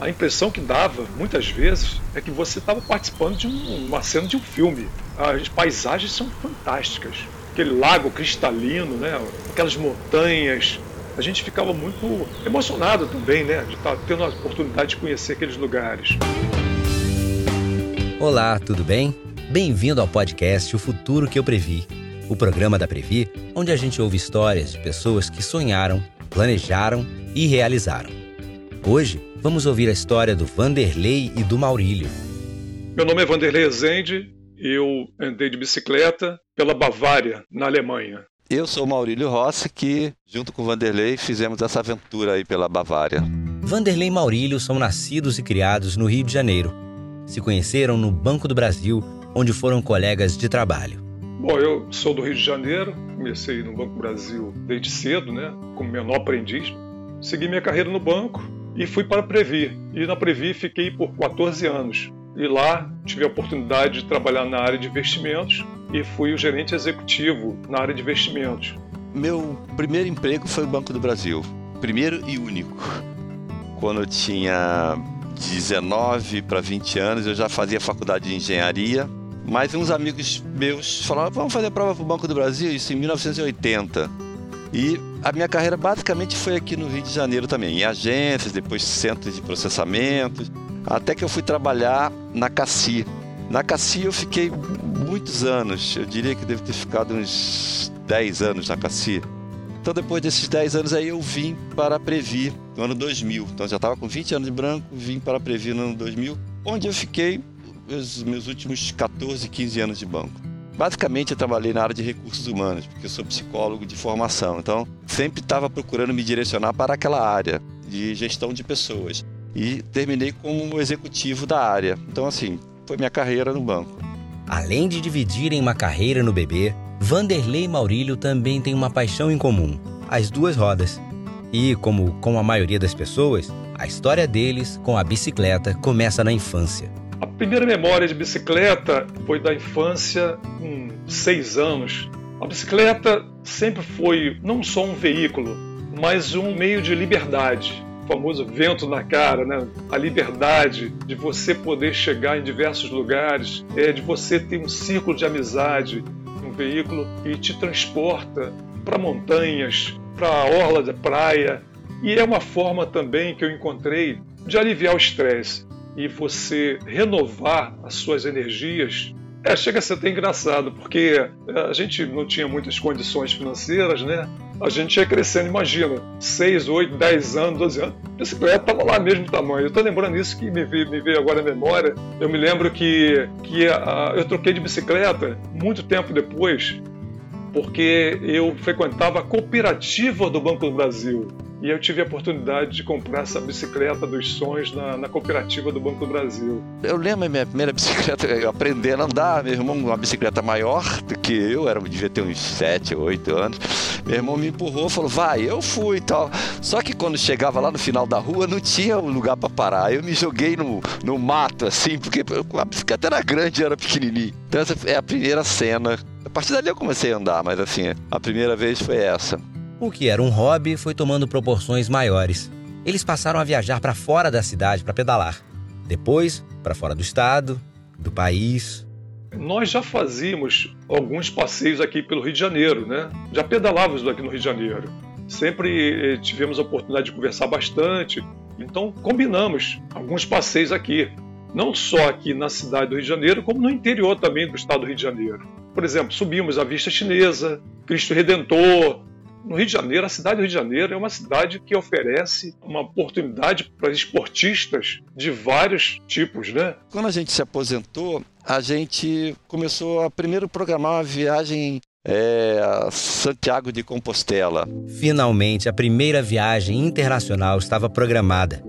a impressão que dava, muitas vezes, é que você estava participando de um, uma cena de um filme. As paisagens são fantásticas. Aquele lago cristalino, né? aquelas montanhas. A gente ficava muito emocionado também, né? De estar tá tendo a oportunidade de conhecer aqueles lugares. Olá, tudo bem? Bem-vindo ao podcast O Futuro que eu Previ, o programa da Previ, onde a gente ouve histórias de pessoas que sonharam, planejaram e realizaram. Hoje, vamos ouvir a história do Vanderlei e do Maurílio. Meu nome é Vanderlei Ezende e eu andei de bicicleta pela Bavária, na Alemanha. Eu sou Maurílio Rossi, que, junto com o Vanderlei, fizemos essa aventura aí pela Bavária. Vanderlei e Maurílio são nascidos e criados no Rio de Janeiro. Se conheceram no Banco do Brasil, onde foram colegas de trabalho. Bom, eu sou do Rio de Janeiro, comecei no Banco do Brasil desde cedo, né, como menor aprendiz. Segui minha carreira no banco e fui para a Previ. E na Previ fiquei por 14 anos. E lá tive a oportunidade de trabalhar na área de investimentos e fui o gerente executivo na área de investimentos. Meu primeiro emprego foi o Banco do Brasil, primeiro e único. Quando eu tinha 19 para 20 anos, eu já fazia faculdade de engenharia, mas uns amigos meus falaram: vamos fazer prova para o Banco do Brasil, isso em 1980. E a minha carreira basicamente foi aqui no Rio de Janeiro também, em agências, depois centros de processamento, até que eu fui trabalhar na Cassi. Na Cassi eu fiquei muitos anos, eu diria que devo ter ficado uns 10 anos na Cassi. Então depois desses 10 anos aí eu vim para a Previ no ano 2000. Então já estava com 20 anos de branco, vim para a Previ no ano 2000, onde eu fiquei os meus últimos 14, 15 anos de banco. Basicamente, eu trabalhei na área de recursos humanos, porque eu sou psicólogo de formação. Então, sempre estava procurando me direcionar para aquela área de gestão de pessoas. E terminei como executivo da área. Então, assim, foi minha carreira no banco. Além de dividirem uma carreira no BB, Vanderlei e Maurílio também têm uma paixão em comum: as duas rodas. E, como com a maioria das pessoas, a história deles com a bicicleta começa na infância. A primeira memória de bicicleta foi da infância, com seis anos. A bicicleta sempre foi não só um veículo, mas um meio de liberdade. O famoso vento na cara, né? A liberdade de você poder chegar em diversos lugares, é de você ter um círculo de amizade, um veículo que te transporta para montanhas, para a orla da praia. E é uma forma também que eu encontrei de aliviar o estresse e você renovar as suas energias, é, chega a ser até engraçado, porque é, a gente não tinha muitas condições financeiras, né? A gente ia crescendo, imagina, 6, 8, 10 anos, 12 anos, a bicicleta estava lá mesmo tamanho. Eu estou lembrando isso que me veio, me veio agora à memória. Eu me lembro que, que a, eu troquei de bicicleta muito tempo depois, porque eu frequentava a cooperativa do Banco do Brasil e eu tive a oportunidade de comprar essa bicicleta dos sonhos na, na cooperativa do Banco do Brasil. Eu lembro minha primeira bicicleta, aprendendo a andar, meu irmão, uma bicicleta maior do que eu, era, devia ter uns 7, 8 anos. Meu irmão me empurrou, falou, vai, eu fui e tal. Só que quando chegava lá no final da rua, não tinha um lugar para parar. Eu me joguei no, no mato, assim, porque a bicicleta era grande, era pequenininha. Então essa é a primeira cena. A partir dali eu comecei a andar, mas assim, a primeira vez foi essa. O que era um hobby foi tomando proporções maiores. Eles passaram a viajar para fora da cidade para pedalar. Depois, para fora do estado, do país. Nós já fazíamos alguns passeios aqui pelo Rio de Janeiro, né? Já pedalávamos aqui no Rio de Janeiro. Sempre eh, tivemos a oportunidade de conversar bastante, então combinamos alguns passeios aqui. Não só aqui na cidade do Rio de Janeiro, como no interior também do estado do Rio de Janeiro. Por exemplo, subimos a Vista Chinesa, Cristo Redentor, no Rio de Janeiro, a cidade do Rio de Janeiro é uma cidade que oferece uma oportunidade para esportistas de vários tipos, né? Quando a gente se aposentou, a gente começou a primeiro programar uma viagem é, a Santiago de Compostela. Finalmente, a primeira viagem internacional estava programada.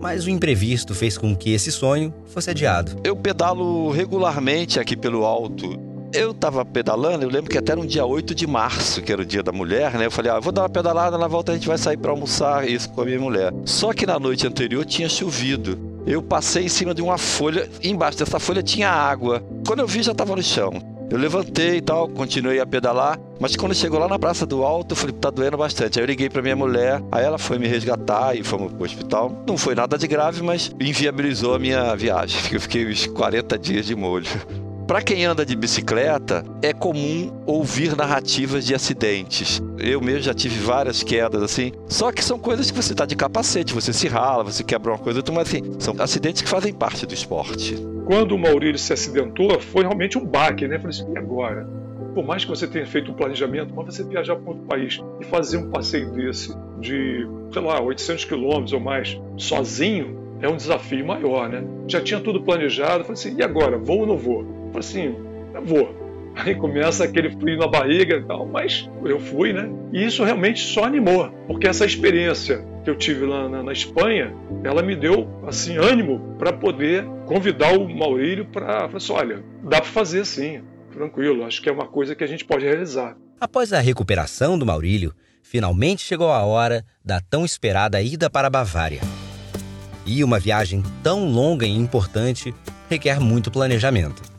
Mas o imprevisto fez com que esse sonho fosse adiado. Eu pedalo regularmente aqui pelo alto eu tava pedalando, eu lembro que até era um dia 8 de março, que era o dia da mulher, né? Eu falei, ah, vou dar uma pedalada, na volta a gente vai sair para almoçar, isso com a minha mulher. Só que na noite anterior tinha chovido. Eu passei em cima de uma folha, embaixo dessa folha tinha água. Quando eu vi, já estava no chão. Eu levantei e tal, continuei a pedalar, mas quando chegou lá na Praça do Alto, eu falei, tá doendo bastante. Aí eu liguei pra minha mulher, aí ela foi me resgatar e fomos pro hospital. Não foi nada de grave, mas inviabilizou a minha viagem. Eu fiquei uns 40 dias de molho. Para quem anda de bicicleta, é comum ouvir narrativas de acidentes. Eu mesmo já tive várias quedas assim. Só que são coisas que você tá de capacete, você se rala, você quebra uma coisa, mas assim, são acidentes que fazem parte do esporte. Quando o Maurílio se acidentou, foi realmente um baque, né? Falei assim, e agora? Por mais que você tenha feito um planejamento, mas você viajar para outro país e fazer um passeio desse de, sei lá, 800 quilômetros ou mais, sozinho, é um desafio maior, né? Já tinha tudo planejado, falei assim, e agora? Vou ou não vou? Assim, vou. Aí começa aquele frio na barriga e tal, mas eu fui, né? E isso realmente só animou, porque essa experiência que eu tive lá na, na Espanha, ela me deu assim ânimo para poder convidar o Maurílio para assim, olha, dá para fazer sim, tranquilo, acho que é uma coisa que a gente pode realizar. Após a recuperação do Maurílio, finalmente chegou a hora da tão esperada ida para a Bavária. E uma viagem tão longa e importante requer muito planejamento.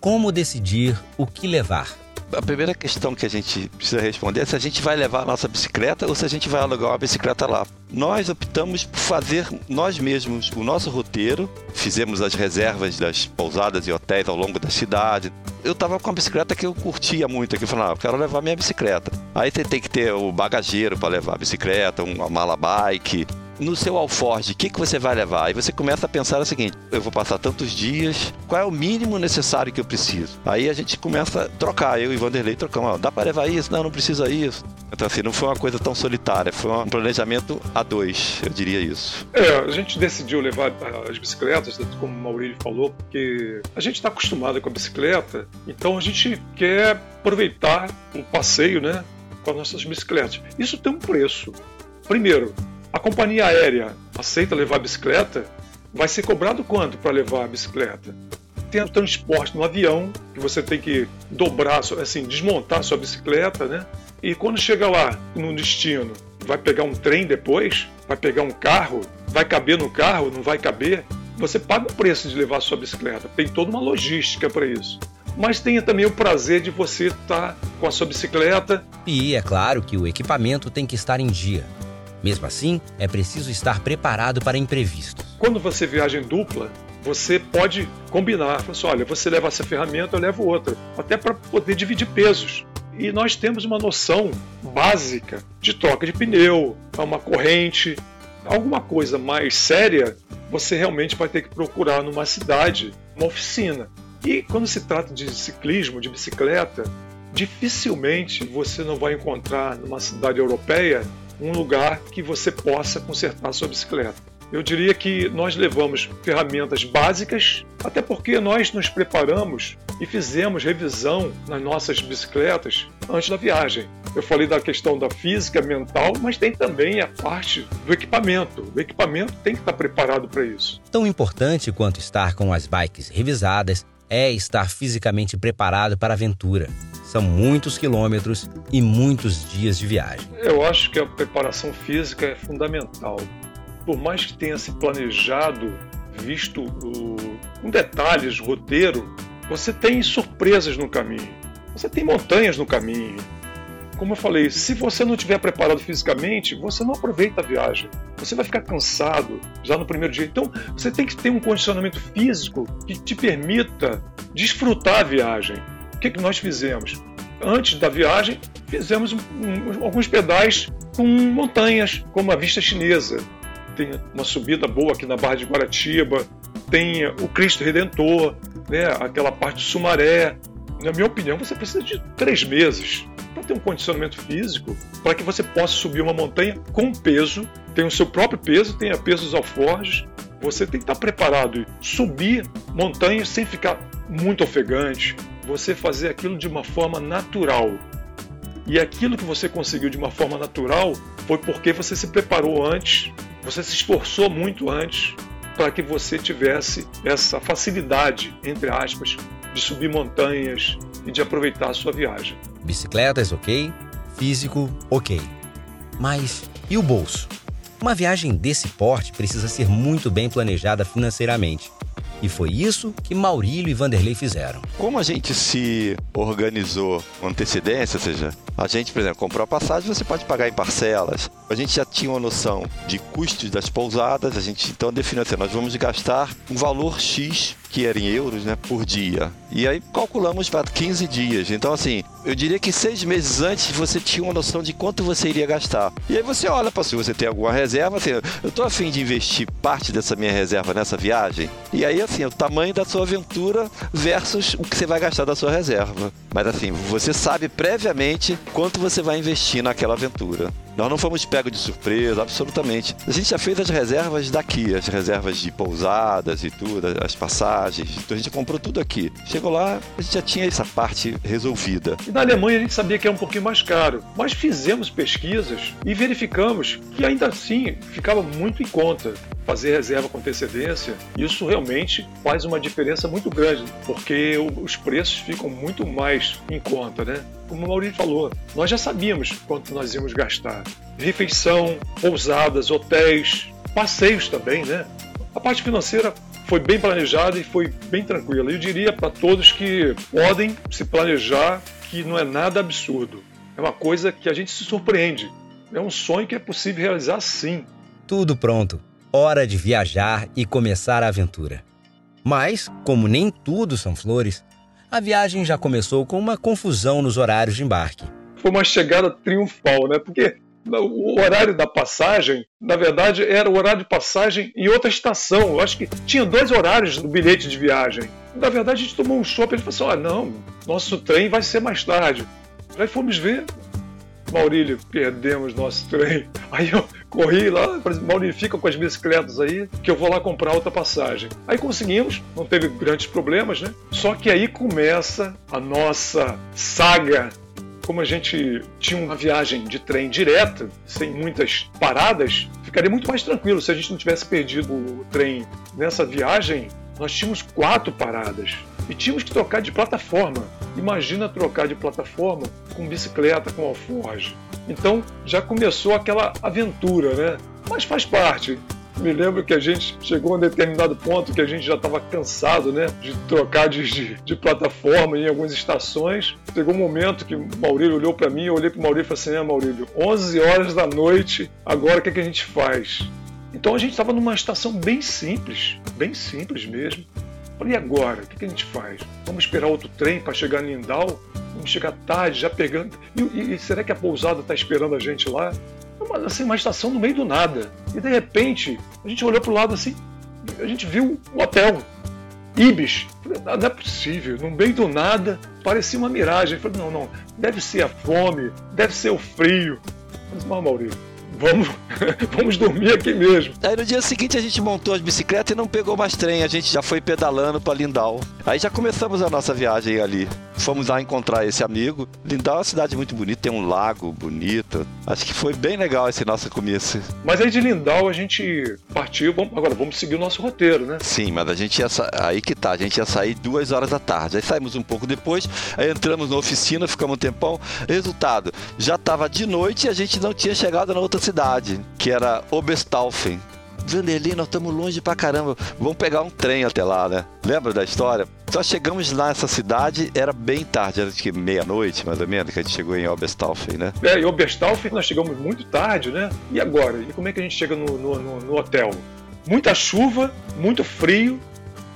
Como decidir o que levar? A primeira questão que a gente precisa responder é se a gente vai levar a nossa bicicleta ou se a gente vai alugar uma bicicleta lá. Nós optamos por fazer nós mesmos o nosso roteiro, fizemos as reservas das pousadas e hotéis ao longo da cidade. Eu estava com uma bicicleta que eu curtia muito aqui, falando, ah, eu quero levar minha bicicleta. Aí você tem que ter o bagageiro para levar a bicicleta, uma mala bike, no seu alforge, o que, que você vai levar? Aí você começa a pensar o seguinte: eu vou passar tantos dias, qual é o mínimo necessário que eu preciso? Aí a gente começa a trocar, eu e Vanderlei trocamos, dá para levar isso? Não, não precisa isso. Então, assim, não foi uma coisa tão solitária, foi um planejamento a dois, eu diria isso. É, a gente decidiu levar as bicicletas, como o Maurílio falou, porque a gente está acostumado com a bicicleta, então a gente quer aproveitar o passeio, né, com as nossas bicicletas. Isso tem um preço. Primeiro, a companhia aérea aceita levar a bicicleta? Vai ser cobrado quanto para levar a bicicleta? Tem o transporte no avião, que você tem que dobrar, assim, desmontar sua bicicleta, né? E quando chega lá no destino, vai pegar um trem depois? Vai pegar um carro? Vai caber no carro? Não vai caber? Você paga o preço de levar sua bicicleta. Tem toda uma logística para isso mas tenha também o prazer de você estar com a sua bicicleta. E é claro que o equipamento tem que estar em dia. Mesmo assim, é preciso estar preparado para imprevistos. Quando você viaja em dupla, você pode combinar. Assim, olha, você leva essa ferramenta, eu levo outra. Até para poder dividir pesos. E nós temos uma noção básica de troca de pneu, uma corrente, alguma coisa mais séria, você realmente vai ter que procurar numa cidade uma oficina. E quando se trata de ciclismo, de bicicleta, dificilmente você não vai encontrar numa cidade europeia um lugar que você possa consertar sua bicicleta. Eu diria que nós levamos ferramentas básicas, até porque nós nos preparamos e fizemos revisão nas nossas bicicletas antes da viagem. Eu falei da questão da física, mental, mas tem também a parte do equipamento. O equipamento tem que estar preparado para isso. Tão importante quanto estar com as bikes revisadas é estar fisicamente preparado para a aventura. São muitos quilômetros e muitos dias de viagem. Eu acho que a preparação física é fundamental. Por mais que tenha se planejado, visto o, em detalhes roteiro, você tem surpresas no caminho. Você tem montanhas no caminho. Como eu falei, se você não estiver preparado fisicamente, você não aproveita a viagem. Você vai ficar cansado já no primeiro dia. Então, você tem que ter um condicionamento físico que te permita desfrutar a viagem. Que, que nós fizemos? Antes da viagem, fizemos um, um, alguns pedais com montanhas, como a vista chinesa. Tem uma subida boa aqui na Barra de Guaratiba, tem o Cristo Redentor, né, aquela parte do Sumaré. Na minha opinião, você precisa de três meses para ter um condicionamento físico, para que você possa subir uma montanha com peso, tem o seu próprio peso, tem a peso dos alforjes. Você tem que estar preparado e subir montanhas sem ficar muito ofegante, você fazer aquilo de uma forma natural. E aquilo que você conseguiu de uma forma natural foi porque você se preparou antes, você se esforçou muito antes para que você tivesse essa facilidade, entre aspas, de subir montanhas e de aproveitar a sua viagem. Bicicletas, ok. Físico, ok. Mas e o bolso? Uma viagem desse porte precisa ser muito bem planejada financeiramente. E foi isso que Maurílio e Vanderlei fizeram. Como a gente se organizou com antecedência, ou seja, a gente, por exemplo, comprou a passagem, você pode pagar em parcelas. A gente já tinha uma noção de custos das pousadas, a gente então definiu assim, nós vamos gastar um valor X que era em euros, né, por dia. E aí calculamos para 15 dias. Então, assim, eu diria que seis meses antes você tinha uma noção de quanto você iria gastar. E aí você olha para se você tem alguma reserva, assim, eu tô afim de investir parte dessa minha reserva nessa viagem. E aí, assim, o tamanho da sua aventura versus o que você vai gastar da sua reserva. Mas assim, você sabe previamente quanto você vai investir naquela aventura. Nós não fomos pegos de surpresa, absolutamente. A gente já fez as reservas daqui, as reservas de pousadas e tudo, as passagens. Então a gente comprou tudo aqui. Chegou lá, a gente já tinha essa parte resolvida. E na Alemanha a gente sabia que era um pouquinho mais caro, mas fizemos pesquisas e verificamos que ainda assim ficava muito em conta fazer reserva com antecedência. Isso realmente faz uma diferença muito grande, porque os preços ficam muito mais em conta, né? Como o Maurício falou, nós já sabíamos quanto nós íamos gastar. Refeição, pousadas, hotéis, passeios também, né? A parte financeira foi bem planejada e foi bem tranquila. Eu diria para todos que podem se planejar que não é nada absurdo. É uma coisa que a gente se surpreende. É um sonho que é possível realizar sim. Tudo pronto. Hora de viajar e começar a aventura. Mas, como nem tudo são flores, a viagem já começou com uma confusão nos horários de embarque. Foi uma chegada triunfal, né? Porque o horário da passagem, na verdade, era o horário de passagem em outra estação. Eu acho que tinha dois horários no bilhete de viagem. Na verdade, a gente tomou um shopping e falou assim: olha, não, nosso trem vai ser mais tarde. Aí fomos ver, Maurílio, perdemos nosso trem. Aí eu corri lá, falei, Maurílio, fica com as bicicletas aí, que eu vou lá comprar outra passagem. Aí conseguimos, não teve grandes problemas, né? Só que aí começa a nossa saga. Como a gente tinha uma viagem de trem direta, sem muitas paradas, ficaria muito mais tranquilo se a gente não tivesse perdido o trem nessa viagem. Nós tínhamos quatro paradas e tínhamos que trocar de plataforma. Imagina trocar de plataforma com bicicleta, com alforge. Então já começou aquela aventura, né? Mas faz parte. Me lembro que a gente chegou a um determinado ponto que a gente já estava cansado, né? De trocar de, de, de, plataforma em algumas estações. Chegou um momento que o Maurílio olhou para mim, eu olhei para o Maurílio e falei assim: é, Maurílio, 11 horas da noite, agora o que, é que a gente faz? Então a gente estava numa estação bem simples, bem simples mesmo. Falei, e agora? O que, a gente faz? Vamos esperar outro trem para chegar em Lindau? Vamos chegar tarde, já pegando. E, e, e será que a pousada está esperando a gente lá? Uma, assim, uma estação no meio do nada. E de repente, a gente olhou para o lado assim, a gente viu o hotel. Ibis. Falei, não, é possível, no meio do nada, parecia uma miragem. Falei, não, não, deve ser a fome, deve ser o frio. Mas, Maurício, vamos, vamos dormir aqui mesmo. Aí no dia seguinte a gente montou as bicicletas e não pegou mais trem, a gente já foi pedalando para Lindau. Aí já começamos a nossa viagem ali. Fomos lá encontrar esse amigo. Lindau é uma cidade muito bonita, tem um lago bonito. Acho que foi bem legal esse nosso começo. Mas aí de Lindau a gente partiu, vamos, agora vamos seguir o nosso roteiro, né? Sim, mas a gente ia aí que tá, a gente ia sair duas horas da tarde. Aí saímos um pouco depois, aí entramos na oficina, ficamos um tempão. Resultado, já tava de noite e a gente não tinha chegado na outra cidade cidade, que era Oberstaufen. Vanderlei, nós estamos longe pra caramba. Vamos pegar um trem até lá, né? Lembra da história? Só chegamos lá nessa cidade, era bem tarde, era que meia-noite, mais ou menos, que a gente chegou em Oberstaufen, né? É, em Oberstaufen nós chegamos muito tarde, né? E agora? E como é que a gente chega no, no, no, no hotel? Muita chuva, muito frio,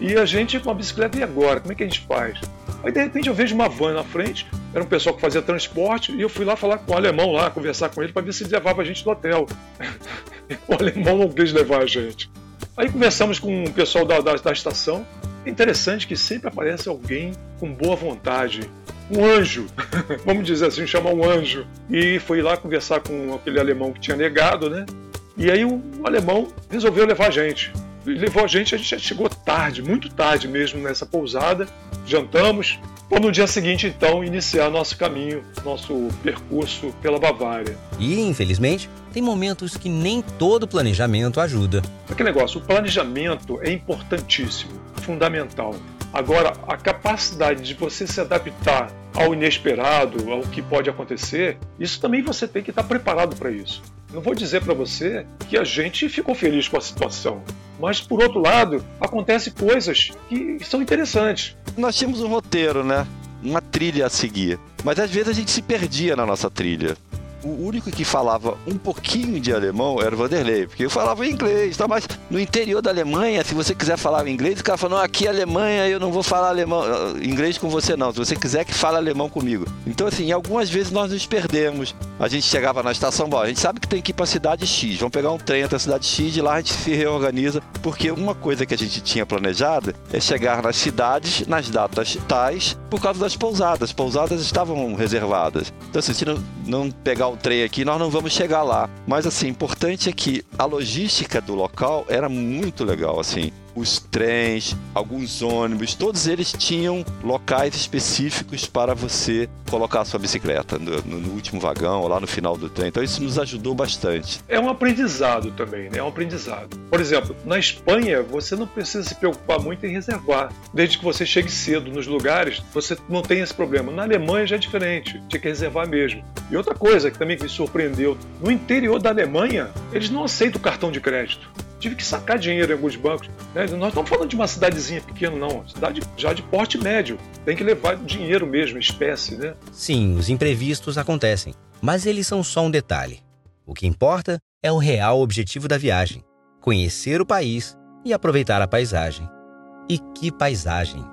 e a gente com a bicicleta, e agora? Como é que a gente faz? Aí de repente eu vejo uma van na frente, era um pessoal que fazia transporte, e eu fui lá falar com o alemão lá, conversar com ele para ver se ele levava a gente do hotel. o alemão não quis levar a gente. Aí conversamos com o pessoal da, da, da estação. É interessante que sempre aparece alguém com boa vontade, um anjo, vamos dizer assim, chamar um anjo. E fui lá conversar com aquele alemão que tinha negado, né? E aí o alemão resolveu levar a gente levou a gente, a gente chegou tarde, muito tarde mesmo nessa pousada, jantamos, para no dia seguinte então iniciar nosso caminho, nosso percurso pela Bavária. E infelizmente, tem momentos que nem todo planejamento ajuda. Aquele negócio, o planejamento é importantíssimo, fundamental. Agora, a capacidade de você se adaptar ao inesperado, ao que pode acontecer, isso também você tem que estar preparado para isso. Não vou dizer para você que a gente ficou feliz com a situação, mas por outro lado, acontecem coisas que são interessantes. Nós tínhamos um roteiro, né? Uma trilha a seguir. Mas às vezes a gente se perdia na nossa trilha o único que falava um pouquinho de alemão era o Vanderlei, porque eu falava inglês, tá? mas no interior da Alemanha, se você quiser falar inglês, o cara falou, não, aqui é Alemanha, eu não vou falar alemão, inglês com você não, se você quiser que fale alemão comigo. Então, assim, algumas vezes nós nos perdemos. A gente chegava na estação, bom, a gente sabe que tem que ir para a cidade X, vamos pegar um trem até a cidade X e lá a gente se reorganiza, porque uma coisa que a gente tinha planejado é chegar nas cidades nas datas tais por causa das pousadas. Pousadas estavam reservadas. Então, assim, se não, não pegar o o trem aqui, nós não vamos chegar lá. Mas assim, importante é que a logística do local era muito legal, assim os trens, alguns ônibus, todos eles tinham locais específicos para você colocar a sua bicicleta no, no, último vagão ou lá no final do trem. Então isso nos ajudou bastante. É um aprendizado também, né? É um aprendizado. Por exemplo, na Espanha você não precisa se preocupar muito em reservar. Desde que você chegue cedo nos lugares, você não tem esse problema. Na Alemanha já é diferente, tinha que reservar mesmo. E outra coisa que também me surpreendeu, no interior da Alemanha, eles não aceitam cartão de crédito tive que sacar dinheiro em alguns bancos. Né? Nós não estamos falando de uma cidadezinha pequena, não. Cidade já de porte médio. Tem que levar dinheiro mesmo, espécie, né? Sim, os imprevistos acontecem. Mas eles são só um detalhe. O que importa é o real objetivo da viagem: conhecer o país e aproveitar a paisagem. E que paisagem!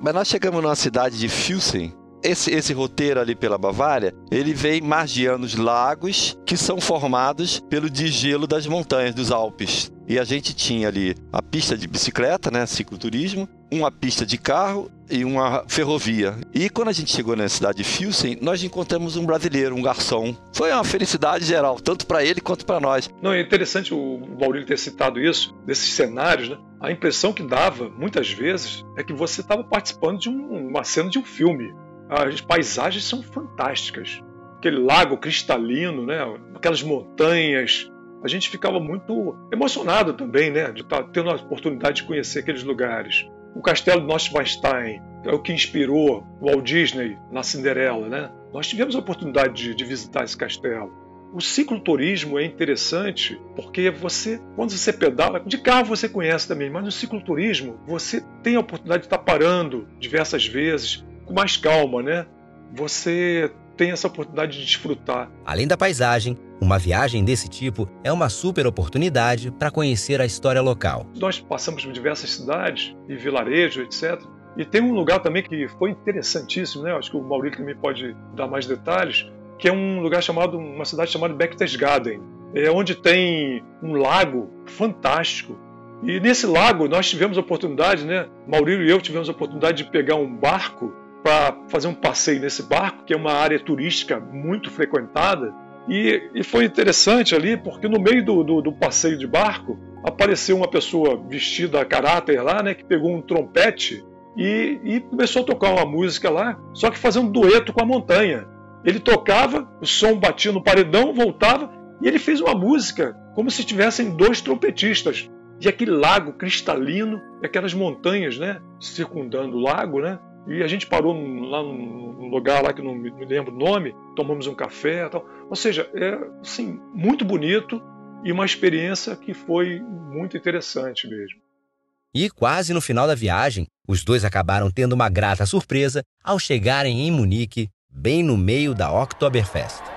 Mas nós chegamos numa cidade de Füssen, esse, esse roteiro ali pela Bavária, ele vem margeando os lagos que são formados pelo desgelo das montanhas dos Alpes. E a gente tinha ali a pista de bicicleta, né, cicloturismo, uma pista de carro e uma ferrovia. E quando a gente chegou na cidade de Filsen, nós encontramos um brasileiro, um garçom. Foi uma felicidade geral, tanto para ele quanto para nós. Não, é interessante o Maurílio ter citado isso, desses cenários, né? A impressão que dava, muitas vezes, é que você estava participando de um, uma cena de um filme as paisagens são fantásticas. Aquele lago cristalino, né? aquelas montanhas. A gente ficava muito emocionado também, né? De estar tá tendo a oportunidade de conhecer aqueles lugares. O castelo de Neuschwanstein é o que inspirou o Walt Disney na Cinderela, né? Nós tivemos a oportunidade de, de visitar esse castelo. O cicloturismo é interessante porque você, quando você pedala, de carro você conhece também, mas no cicloturismo você tem a oportunidade de estar parando diversas vezes, com mais calma, né? Você tem essa oportunidade de desfrutar. Além da paisagem, uma viagem desse tipo é uma super oportunidade para conhecer a história local. Nós passamos por diversas cidades e vilarejos, etc. E tem um lugar também que foi interessantíssimo, né? Acho que o Maurício também pode dar mais detalhes, que é um lugar chamado, uma cidade chamada Berchtesgaden, é onde tem um lago fantástico e nesse lago nós tivemos a oportunidade, né? Maurílio e eu tivemos a oportunidade de pegar um barco para fazer um passeio nesse barco, que é uma área turística muito frequentada. E, e foi interessante ali, porque no meio do, do, do, passeio de barco apareceu uma pessoa vestida a caráter lá, né, que pegou um trompete e, e começou a tocar uma música lá, só que fazendo um dueto com a montanha. Ele tocava, o som batia no paredão, voltava e ele fez uma música como se tivessem dois trompetistas. E aquele lago cristalino, aquelas montanhas, né, circundando o lago, né, e a gente parou lá num lugar lá que não me lembro o nome, tomamos um café tal. Ou seja, é assim, muito bonito e uma experiência que foi muito interessante mesmo. E quase no final da viagem, os dois acabaram tendo uma grata surpresa ao chegarem em Munique, bem no meio da Oktoberfest.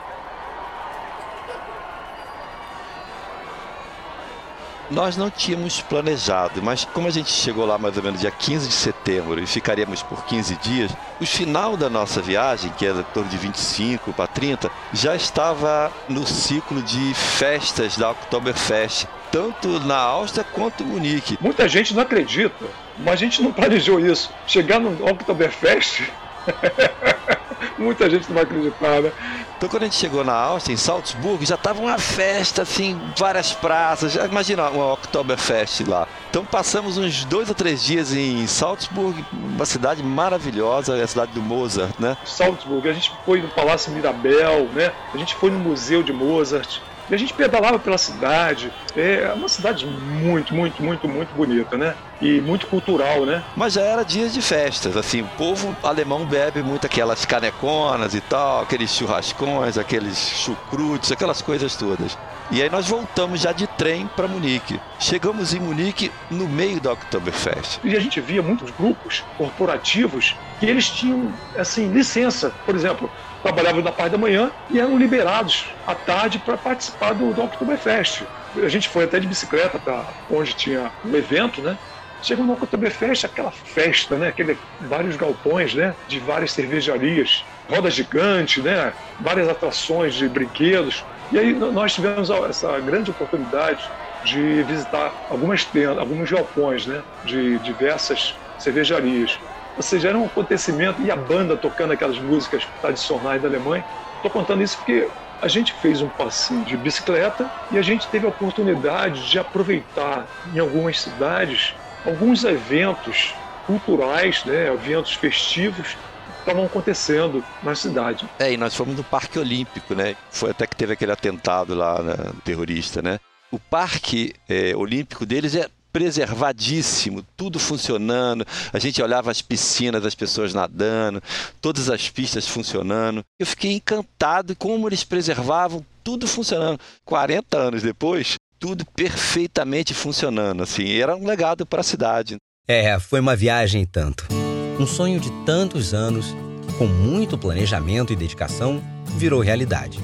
Nós não tínhamos planejado, mas como a gente chegou lá mais ou menos dia 15 de setembro e ficaríamos por 15 dias, o final da nossa viagem, que era em torno de 25 para 30, já estava no ciclo de festas da Oktoberfest, tanto na Áustria quanto em Munique. Muita gente não acredita, mas a gente não planejou isso. Chegar no Oktoberfest Muita gente não vai acreditar, né? Então, quando a gente chegou na Áustria, em Salzburg, já tava uma festa, assim, várias praças. Imagina uma Oktoberfest lá. Então, passamos uns dois ou três dias em Salzburg, uma cidade maravilhosa, é a cidade do Mozart, né? Salzburg, a gente foi no Palácio Mirabel, né? A gente foi no Museu de Mozart. E a gente pedalava pela cidade. É uma cidade muito, muito, muito, muito bonita, né? E muito cultural, né? Mas já era dias de festas, assim, o povo alemão bebe muito aquelas caneconas e tal, aqueles churrascões, aqueles chucrutes, aquelas coisas todas. E aí nós voltamos já de trem para Munique. Chegamos em Munique no meio da Oktoberfest. E a gente via muitos grupos corporativos que eles tinham, assim, licença. Por exemplo, trabalhavam na parte da manhã e eram liberados à tarde para participar do, do Oktoberfest. A gente foi até de bicicleta para onde tinha o evento, né? Chegou no Oktoberfest, aquela festa, né? Aquele, vários galpões, né? De várias cervejarias, roda gigante, né? Várias atrações de brinquedos. E aí nós tivemos essa grande oportunidade de visitar algumas tendas, alguns galpões, né, de diversas cervejarias. Ou seja, era um acontecimento e a banda tocando aquelas músicas tradicionais da Alemanha. Estou contando isso porque a gente fez um passeio de bicicleta e a gente teve a oportunidade de aproveitar em algumas cidades alguns eventos culturais, né, eventos festivos estavam acontecendo na cidade. É, e nós fomos no Parque Olímpico, né? Foi até que teve aquele atentado lá, né, terrorista, né? O Parque é, Olímpico deles é preservadíssimo, tudo funcionando. A gente olhava as piscinas, as pessoas nadando, todas as pistas funcionando. Eu fiquei encantado como eles preservavam tudo funcionando. 40 anos depois, tudo perfeitamente funcionando, assim. Era um legado para a cidade. É, foi uma viagem tanto. Um sonho de tantos anos, com muito planejamento e dedicação, virou realidade.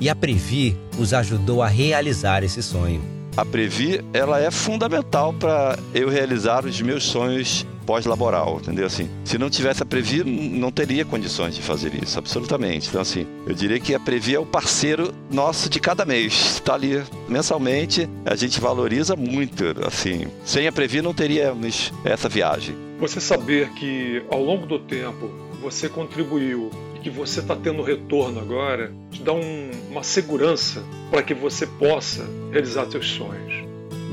E a Previ os ajudou a realizar esse sonho. A Previ, ela é fundamental para eu realizar os meus sonhos pós-laboral, entendeu? Assim, se não tivesse a Previ, não teria condições de fazer isso, absolutamente. Então, assim, eu diria que a Previ é o parceiro nosso de cada mês. Está ali mensalmente, a gente valoriza muito, assim. Sem a Previ não teríamos essa viagem. Você saber que ao longo do tempo você contribuiu que você está tendo retorno agora, te dá um, uma segurança para que você possa realizar seus sonhos.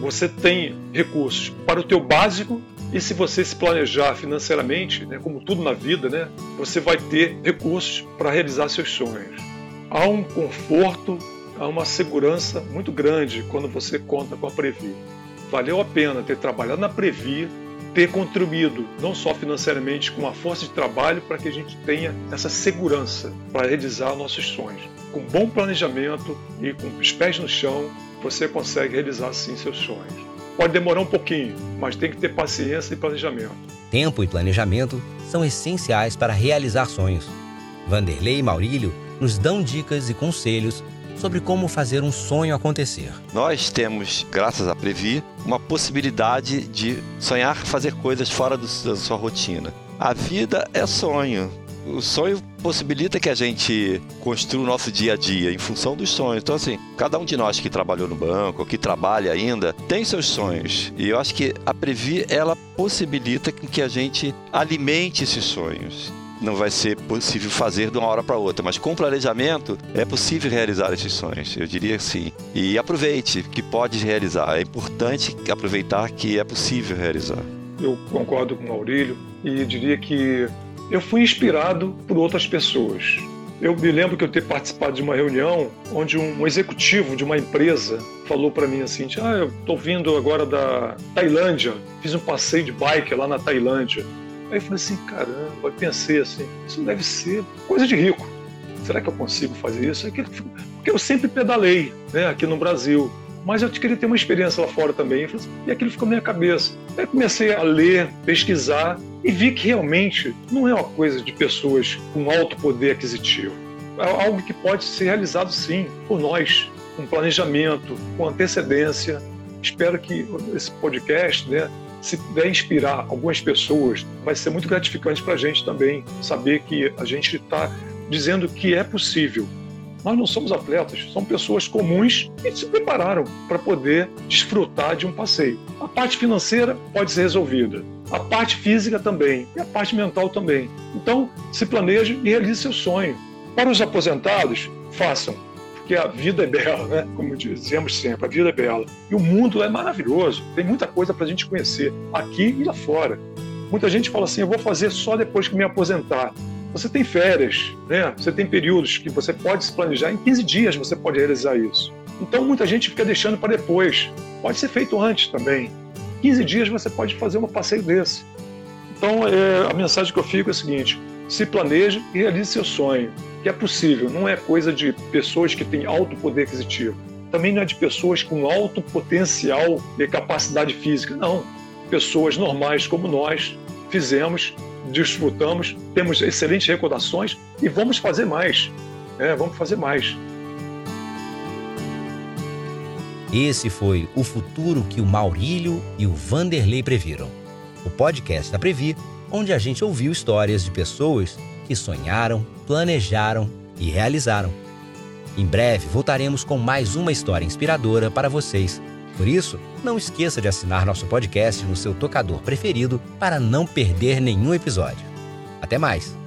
Você tem recursos para o teu básico e se você se planejar financeiramente, né, como tudo na vida, né, você vai ter recursos para realizar seus sonhos. Há um conforto, há uma segurança muito grande quando você conta com a Previ. Valeu a pena ter trabalhado na Previ ter contribuído, não só financeiramente, com a força de trabalho, para que a gente tenha essa segurança para realizar nossos sonhos. Com bom planejamento e com os pés no chão, você consegue realizar sim seus sonhos. Pode demorar um pouquinho, mas tem que ter paciência e planejamento. Tempo e planejamento são essenciais para realizar sonhos. Vanderlei e Maurílio nos dão dicas e conselhos sobre como fazer um sonho acontecer. Nós temos, graças a Previ, uma possibilidade de sonhar fazer coisas fora do, da sua rotina. A vida é sonho. O sonho possibilita que a gente construa o nosso dia a dia em função dos sonhos. Então, assim, cada um de nós que trabalhou no banco, que trabalha ainda, tem seus sonhos. E eu acho que a Previ, ela possibilita que a gente alimente esses sonhos não vai ser possível fazer de uma hora para outra, mas com planejamento é possível realizar esses sonhos, eu diria sim. E aproveite que pode realizar, é importante aproveitar que é possível realizar. Eu concordo com o Maurílio e diria que eu fui inspirado por outras pessoas. Eu me lembro que eu ter participado de uma reunião onde um executivo de uma empresa falou para mim assim: "Ah, eu estou vindo agora da Tailândia, fiz um passeio de bike lá na Tailândia. Aí eu falei assim, caramba, pensei assim, isso deve ser coisa de rico. Será que eu consigo fazer isso? Porque eu sempre pedalei né, aqui no Brasil, mas eu queria ter uma experiência lá fora também. Assim, e aquilo ficou na minha cabeça. Aí comecei a ler, pesquisar e vi que realmente não é uma coisa de pessoas com alto poder aquisitivo. É algo que pode ser realizado sim por nós, com planejamento, com antecedência. Espero que esse podcast né, se puder inspirar algumas pessoas, vai ser muito gratificante para a gente também saber que a gente está dizendo que é possível. Nós não somos atletas, somos pessoas comuns que se prepararam para poder desfrutar de um passeio. A parte financeira pode ser resolvida, a parte física também e a parte mental também. Então, se planeje e realize seu sonho. Para os aposentados, façam porque a vida é bela, né? Como dizemos sempre, a vida é bela. E o mundo é maravilhoso, tem muita coisa para a gente conhecer, aqui e lá fora. Muita gente fala assim: eu vou fazer só depois que me aposentar. Você tem férias, né? Você tem períodos que você pode se planejar, em 15 dias você pode realizar isso. Então muita gente fica deixando para depois. Pode ser feito antes também. 15 dias você pode fazer um passeio desse. Então é, a mensagem que eu fico é a seguinte: se planeje e realize seu sonho, que é possível, não é coisa de pessoas que têm alto poder aquisitivo. Também não é de pessoas com alto potencial e capacidade física, não. Pessoas normais como nós fizemos, desfrutamos, temos excelentes recordações e vamos fazer mais. É, vamos fazer mais. Esse foi o futuro que o Maurílio e o Vanderlei previram. O podcast da Previ, onde a gente ouviu histórias de pessoas que sonharam, planejaram e realizaram. Em breve voltaremos com mais uma história inspiradora para vocês. Por isso, não esqueça de assinar nosso podcast no seu tocador preferido para não perder nenhum episódio. Até mais!